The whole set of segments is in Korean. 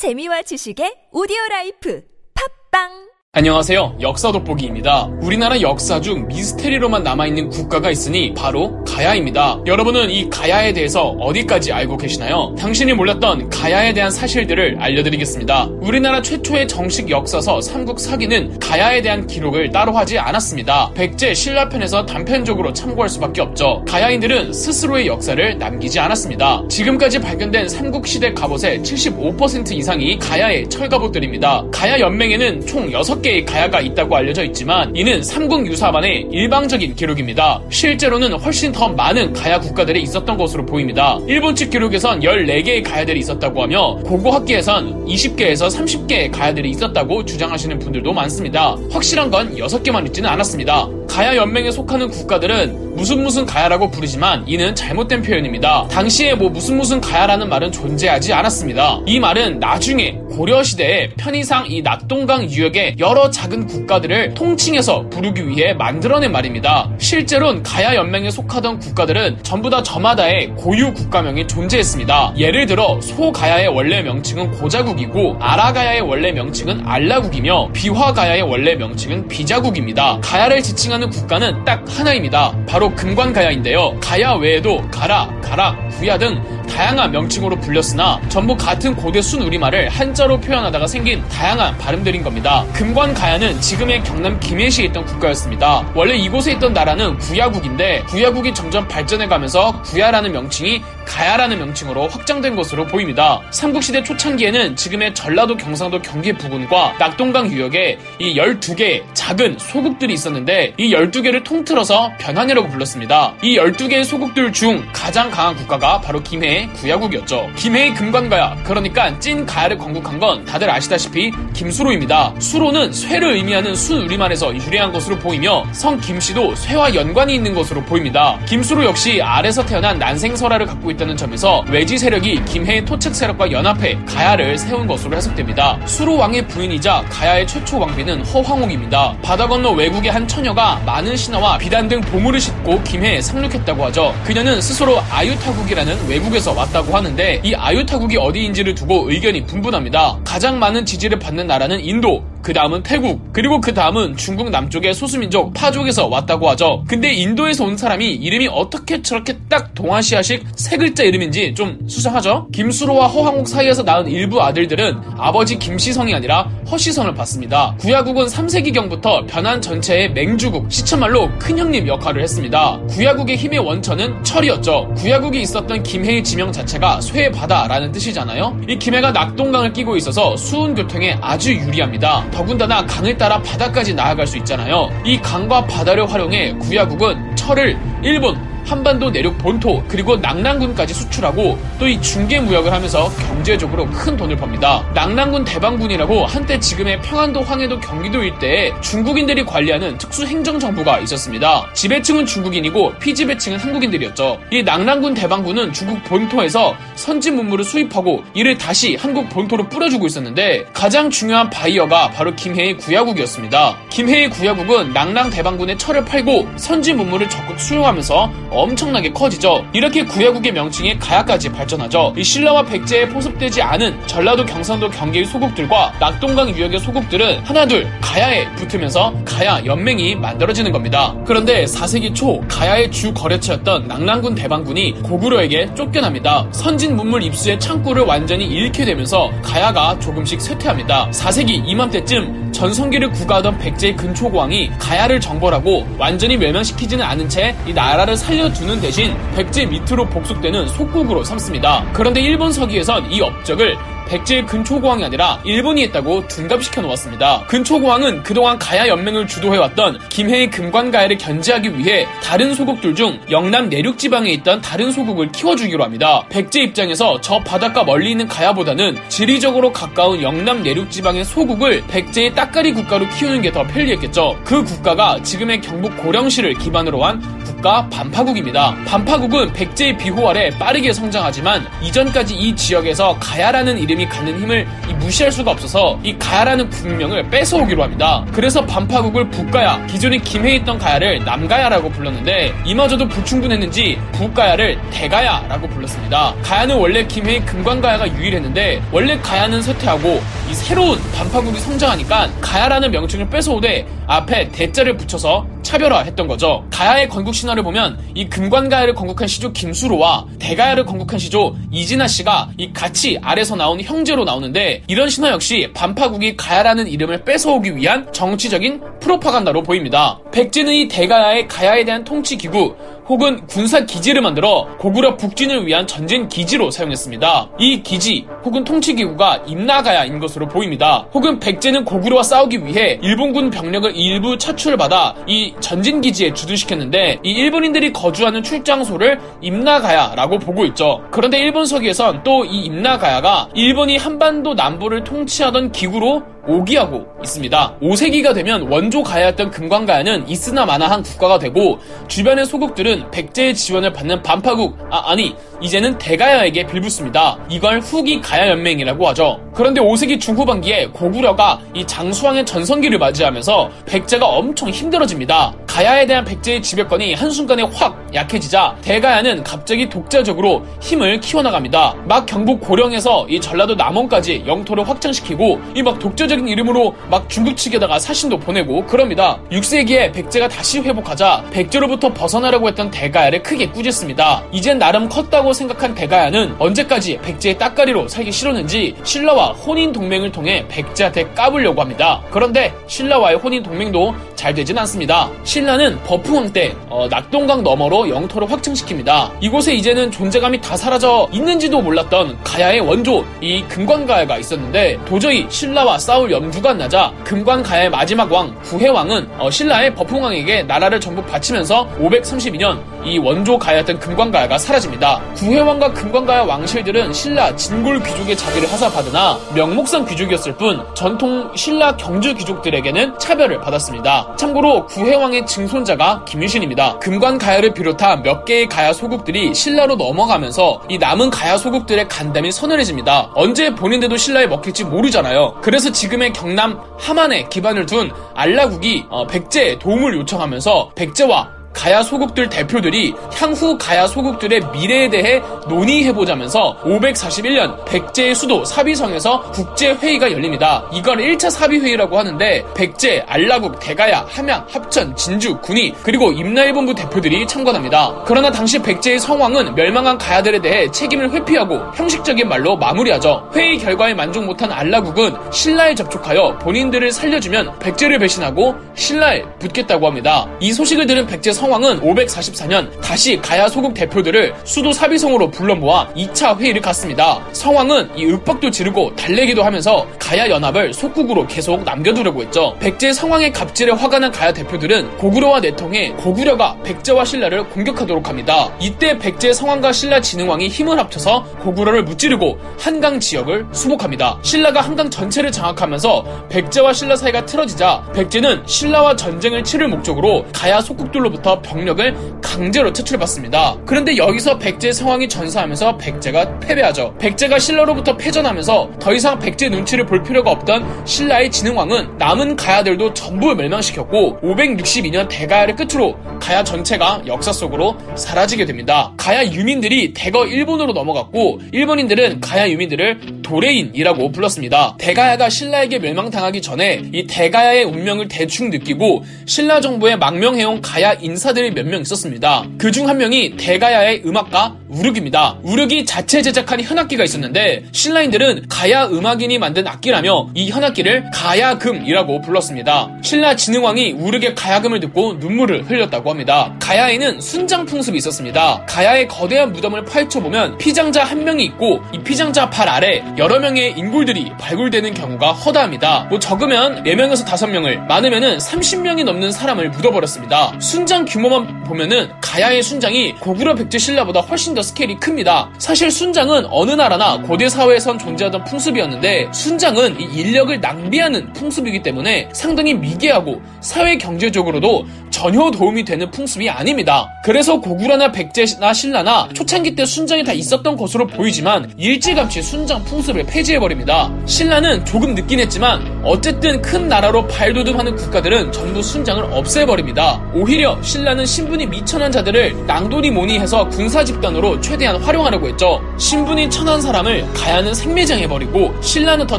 재미와 지식의 오디오 라이프. 팟빵 안녕하세요. 역사 돋보기입니다. 우리나라 역사 중 미스테리로만 남아있는 국가가 있으니 바로 가야입니다. 여러분은 이 가야에 대해서 어디까지 알고 계시나요? 당신이 몰랐던 가야에 대한 사실들을 알려드리겠습니다. 우리나라 최초의 정식 역사서 삼국사기는 가야에 대한 기록을 따로 하지 않았습니다. 백제 신라편에서 단편적으로 참고할 수밖에 없죠. 가야인들은 스스로의 역사를 남기지 않았습니다. 지금까지 발견된 삼국시대 갑옷의 75% 이상이 가야의 철갑옷들입니다. 가야 연맹에는 총 6 개의 가야가 있다고 알려져 있지만 이는 삼국 유사만의 일방적인 기록입니다. 실제로는 훨씬 더 많은 가야 국가들이 있었던 것으로 보입니다. 일본 측 기록에선 14개의 가야들이 있었다고 하며 고고 학계에선 20개에서 30개의 가야들이 있었다고 주장하시는 분들도 많습니다. 확실한 건 6개만 있지는 않았습니다. 가야 연맹에 속하는 국가들은 무슨 무슨 가야라고 부르지만 이는 잘못된 표현입니다. 당시에 뭐 무슨 무슨 가야라는 말은 존재하지 않았습니다. 이 말은 나중에 고려 시대에 편의상 이 낙동강 유역의 여러 작은 국가들을 통칭해서 부르기 위해 만들어낸 말입니다. 실제로는 가야 연맹에 속하던 국가들은 전부 다 저마다의 고유 국가명이 존재했습니다. 예를 들어 소가야의 원래 명칭은 고자국이고 아라가야의 원래 명칭은 알라국이며 비화가야의 원래 명칭은 비자국입니다. 가야를 지칭하는 국가는 딱 하나입니다. 바로 금관가야인데요. 가야 외에도 가라, 가락, 구야 등 다양한 명칭으로 불렸으나 전부 같은 고대 순우리말을 한자로 표현하다가 생긴 다양한 발음들인 겁니다. 금관가야는 지금의 경남 김해시에 있던 국가였습니다. 원래 이곳에 있던 나라는 구야국인데 구야국이 점점 발전해가면서 구야라는 명칭이 가야라는 명칭으로 확장된 것으로 보입니다. 삼국시대 초창기에는 지금의 전라도, 경상도, 경기 부근과 낙동강 유역에 이 12개의 작은 소국들이 있었는데 이 12개를 통틀어서 변환이라고 불렀습니다. 이 12개의 소국들 중 가장 강한 국가가 바로 김해의 구야국이었죠. 김해의 금관가야, 그러니까 찐 가야를 건국한 건 다들 아시다시피 김수로입니다. 수로는 쇠를 의미하는 순우리말에서 유래한 것으로 보이며 성 김씨도 쇠와 연관이 있는 것으로 보입니다. 김수로 역시 아래서 태어난 난생설화를 갖고 있다는 점에서 외지 세력이 김해의 토착 세력과 연합해 가야를 세운 것으로 해석됩니다. 수로 왕의 부인이자 가야의 최초 왕비는 허황옥입니다. 바다 건너 외국의 한 처녀가 많은 신화와 비단 등 보물을 싣고 김해에 상륙했다고 하죠. 그녀는 스스로 아유타국이라는 외국에서 왔다고 하는데 이 아유타국이 어디인지를 두고 의견이 분분합니다. 가장 많은 지지를 받는 나라는 인도, 그 다음은 태국, 그리고 그 다음은 중국 남쪽의 소수민족 파족에서 왔다고 하죠. 근데 인도에서 온 사람이 이름이 어떻게 저렇게 딱 동아시아식 세 글자 이름인지 좀 수상하죠? 김수로와 허황옥 사이에서 낳은 일부 아들들은 아버지 김시성이 아니라 허시성을 받습니다. 구야국은 3세기경부터 변한 전체의 맹주국, 시천말로 큰형님 역할을 했습니다. 구야국의 힘의 원천은 철이었죠. 구야국이 있었던 김해의 지명 자체가 쇠의 바다라는 뜻이잖아요. 이 김해가 낙동강을 끼고 있어서 수운 교통에 아주 유리합니다. 더군다나 강을 따라 바다까지 나아갈 수 있잖아요. 이 강과 바다를 활용해 구야국은 철을 일본, 한반도 내륙 본토 그리고 낙랑군까지 수출하고 또 이 중개 무역을 하면서 경제적으로 큰 돈을 법니다. 낙랑군 대방군이라고 한때 지금의 평안도 황해도 경기도 일대에 중국인들이 관리하는 특수 행정 정부가 있었습니다. 지배층은 중국인이고 피지배층은 한국인들이었죠. 이 낙랑군 대방군은 중국 본토에서 선진 문물을 수입하고 이를 다시 한국 본토로 뿌려주고 있었는데 가장 중요한 바이어가 바로 김해의 구야국이었습니다. 김해의 구야국은 낙랑 대방군의 철을 팔고 선진 문물을 적극 수용하면서 엄청나게 커지죠. 이렇게 구야국의 명칭이 가야까지 발전하죠. 이 신라와 백제에 포섭되지 않은 전라도, 경상도, 경계의 소국들과 낙동강 유역의 소국들은 하나둘 가야에 붙으면서 가야 연맹이 만들어지는 겁니다. 그런데 4세기 초 가야의 주 거래처였던 낙랑군 대방군이 고구려에게 쫓겨납니다. 선진 문물 입수의 창구를 완전히 잃게 되면서 가야가 조금씩 쇠퇴합니다. 4세기 이맘때쯤 전성기를 구가하던 백제의 근초고왕이 가야를 정벌하고 완전히 멸망시키지는 않은 채 이 나라를 살려 두는 대신 백제 밑으로 복속되는 속국으로 삼습니다. 그런데 일본 서기에선 이 업적을 백제의 근초고왕이 아니라 일본이 했다고 둔갑시켜 놓았습니다. 근초고왕은 그동안 가야 연맹을 주도해왔던 김해의 금관가야를 견제하기 위해 다른 소국들 중 영남 내륙 지방에 있던 다른 소국을 키워주기로 합니다. 백제 입장에서 저 바닷가 멀리 있는 가야보다는 지리적으로 가까운 영남 내륙 지방의 소국을 백제의 따까리 국가로 키우는 게 더 편리했겠죠. 그 국가가 지금의 경북 고령시를 기반으로 한 국가 반파국입니다. 반파국은 백제의 비호 아래 빠르게 성장하지만 이전까지 이 지역에서 가야라는 이름이 갖는 힘을 무시할 수가 없어서 이 가야라는 국명을 뺏어오기로 합니다. 그래서 반파국을 북가야, 기존에 김해에 있던 가야를 남가야라고 불렀는데 이마저도 불충분했는지 북가야를 대가야라고 불렀습니다. 가야는 원래 김해의 금관가야가 유일했는데 원래 가야는 쇠퇴하고 이 새로운 반파국이 성장하니까 가야라는 명칭을 뺏어오되 앞에 대자를 붙여서 차별화했던 거죠. 가야의 건국 신화를 보면 이 금관가야를 건국한 시조 김수로와 대가야를 건국한 시조 이진아 씨가 이 같이 아래서 나온 형제로 나오는데 이런 신화 역시 반파국이 가야라는 이름을 뺏어오기 위한 정치적인 프로파간다로 보입니다. 백제는 이 대가야의 가야에 대한 통치 기구 혹은 군사 기지를 만들어 고구려 북진을 위한 전진 기지로 사용했습니다. 이 기지 혹은 통치 기구가 임나가야인 것으로 보입니다. 혹은 백제는 고구려와 싸우기 위해 일본군 병력을 일부 차출받아 이 전진 기지에 주둔시켰는데 이 일본인들이 거주하는 출장소를 임나가야라고 보고 있죠. 그런데 일본 서기에선 또 이 임나가야가 일본이 한반도 남부를 통치하던 기구로 오기하고 있습니다. 5세기가 되면 원조 가야였던 금관가야는 있으나 마나한 국가가 되고 주변의 소국들은 백제의 지원을 받는 반파국, 아, 아니, 이제는 대가야에게 빌붙습니다. 이걸 후기 가야 연맹이라고 하죠. 그런데 5세기 중후반기에 고구려가 이 장수왕의 전성기를 맞이하면서 백제가 엄청 힘들어집니다. 가야에 대한 백제의 지배권이 한순간에 확 약해지자 대가야는 갑자기 독자적으로 힘을 키워나갑니다. 막 경북 고령에서 이 전라도 남원까지 영토를 확장시키고 이 막 독자적인 이름으로 막 중국 측에다가 사신도 보내고 그럽니다. 6세기에 백제가 다시 회복하자 백제로부터 벗어나려고 했던 대가야를 크게 꾸짖습니다. 이젠 나름 컸다고 생각한 대가야는 언제까지 백제의 따까리로 살기 싫었는지 신라와 혼인 동맹을 통해 백제한테 까불려고 합니다. 그런데 신라와의 혼인 동맹도 잘 되진 않습니다. 신라는 법흥왕 때 어, 낙동강 너머로 영토를 확장시킵니다. 이곳에 이제는 존재감이 다 사라져 있는지도 몰랐던 가야의 원조 이 금관가야가 있었는데 도저히 신라와 싸울 엄두가 안 나자 금관가야의 마지막 왕 구해왕은 어, 신라의 법흥왕에게 나라를 전부 바치면서 532년 이 원조 가야였던 금관가야가 사라집니다. 구해왕과 금관가야 왕실들은 신라 진골 귀족의 작위를 하사받으나 명목상 귀족이었을 뿐 전통 신라 경주 귀족들에게는 차별을 받았습니다. 참고로 구해왕의 증손자가 김유신입니다. 금관가야를 비롯한 몇 개의 가야 소국들이 신라로 넘어가면서 이 남은 가야 소국들의 간담이 서늘해집니다. 언제 본인들도 신라에 먹힐지 모르잖아요. 그래서 지금 의 경남 함안에 기반을 둔 알라국이 어, 백제에 도움을 요청하면서 백제와 가야 소국들 대표들이 향후 가야 소국들의 미래에 대해 논의해보자면서 541년 백제의 수도 사비성에서 국제회의가 열립니다. 이걸 1차 사비회의라고 하는데 백제, 알라국, 대가야, 함양, 합천, 진주, 군위 그리고 임나일본부 대표들이 참관합니다. 그러나 당시 백제의 성왕은 멸망한 가야들에 대해 책임을 회피하고 형식적인 말로 마무리하죠. 회의 결과에 만족 못한 알라국은 신라에 접촉하여 본인들을 살려주면 백제를 배신하고 신라에 붙겠다고 합니다. 이 소식을 들은 백제 성 왕은 544년 다시 가야 소국 대표들을 수도 사비성으로 불러 모아 2차 회의를 갖습니다. 성왕은 이 윽박도 지르고 달래기도 하면서 가야 연합을 속국으로 계속 남겨두려고 했죠. 백제 성왕의 갑질에 화가 난 가야 대표들은 고구려와 내통해 고구려가 백제와 신라를 공격하도록 합니다. 이때 백제 성왕과 신라 진흥왕이 힘을 합쳐서 고구려를 무찌르고 한강 지역을 수복합니다. 신라가 한강 전체를 장악하면서 백제와 신라 사이가 틀어지자 백제는 신라와 전쟁을 치를 목적으로 가야 속국들로부터 병력을 강제로 퇴출받습니다. 그런데 여기서 백제 상황이 전사하면서 백제가 패배하죠. 백제가 신라로부터 패전하면서 더 이상 백제 눈치를 볼 필요가 없던 신라의 진흥왕은 남은 가야들도 전부 멸망시켰고 562년 대가야를 끝으로 가야 전체가 역사 속으로 사라지게 됩니다. 가야 유민들이 대거 일본으로 넘어갔고 일본인들은 가야 유민들을 도레인이라고 불렀습니다. 대가야가 신라에게 멸망당하기 전에 이 대가야의 운명을 대충 느끼고 신라 정부에 망명해온 가야 인사 들이 몇 명 있었습니다. 그 중 한 명이 대가야의 음악가 우륵입니다. 우륵이 자체 제작한 현악기가 있었는데 신라인들은 가야 음악인이 만든 악기라며 이 현악기를 가야금이라고 불렀습니다. 신라 진흥왕이 우륵의 가야금을 듣고 눈물을 흘렸다고 합니다. 가야에는 순장 풍습이 있었습니다. 가야의 거대한 무덤을 파헤쳐 보면 피장자 한 명이 있고 이 피장자 발 아래 여러 명의 인골들이 발굴되는 경우가 허다합니다. 뭐 적으면 4명에서 5명을 많으면 30명이 넘는 사람을 묻어버렸습니다. 순장 규모만 보면은 가야의 순장이 고구려 백제 신라보다 훨씬 더 스케일이 큽니다. 사실 순장은 어느 나라나 고대 사회에선 존재하던 풍습이었는데 순장은 이 인력을 낭비하는 풍습이기 때문에 상당히 미개하고 사회 경제적으로도 전혀 도움이 되는 풍습이 아닙니다. 그래서 고구려나 백제나 신라나 초창기 때 순장이 다 있었던 것으로 보이지만 일찌감치 순장 풍습을 폐지해버립니다. 신라는 조금 늦긴 했지만 어쨌든 큰 나라로 발돋움하는 국가들은 전부 순장을 없애버립니다. 오히려 신라는 신분이 미천한 자들을 낭돌이 모니 해서 군사 집단으로 최대한 활용하려고 했죠. 신분이 천한 사람을 가야는 생매장해버리고 신라는 더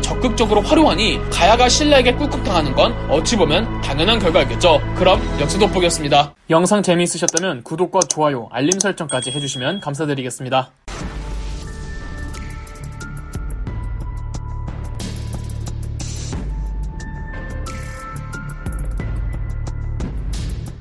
적극적으로 활용하니 가야가 신라에게 꿀꺽 당하는 건 어찌 보면 당연한 결과였겠죠. 그럼 역사 돋보기였습니다. 영상 재미있으셨다면 구독과 좋아요, 알림 설정까지 해주시면 감사드리겠습니다.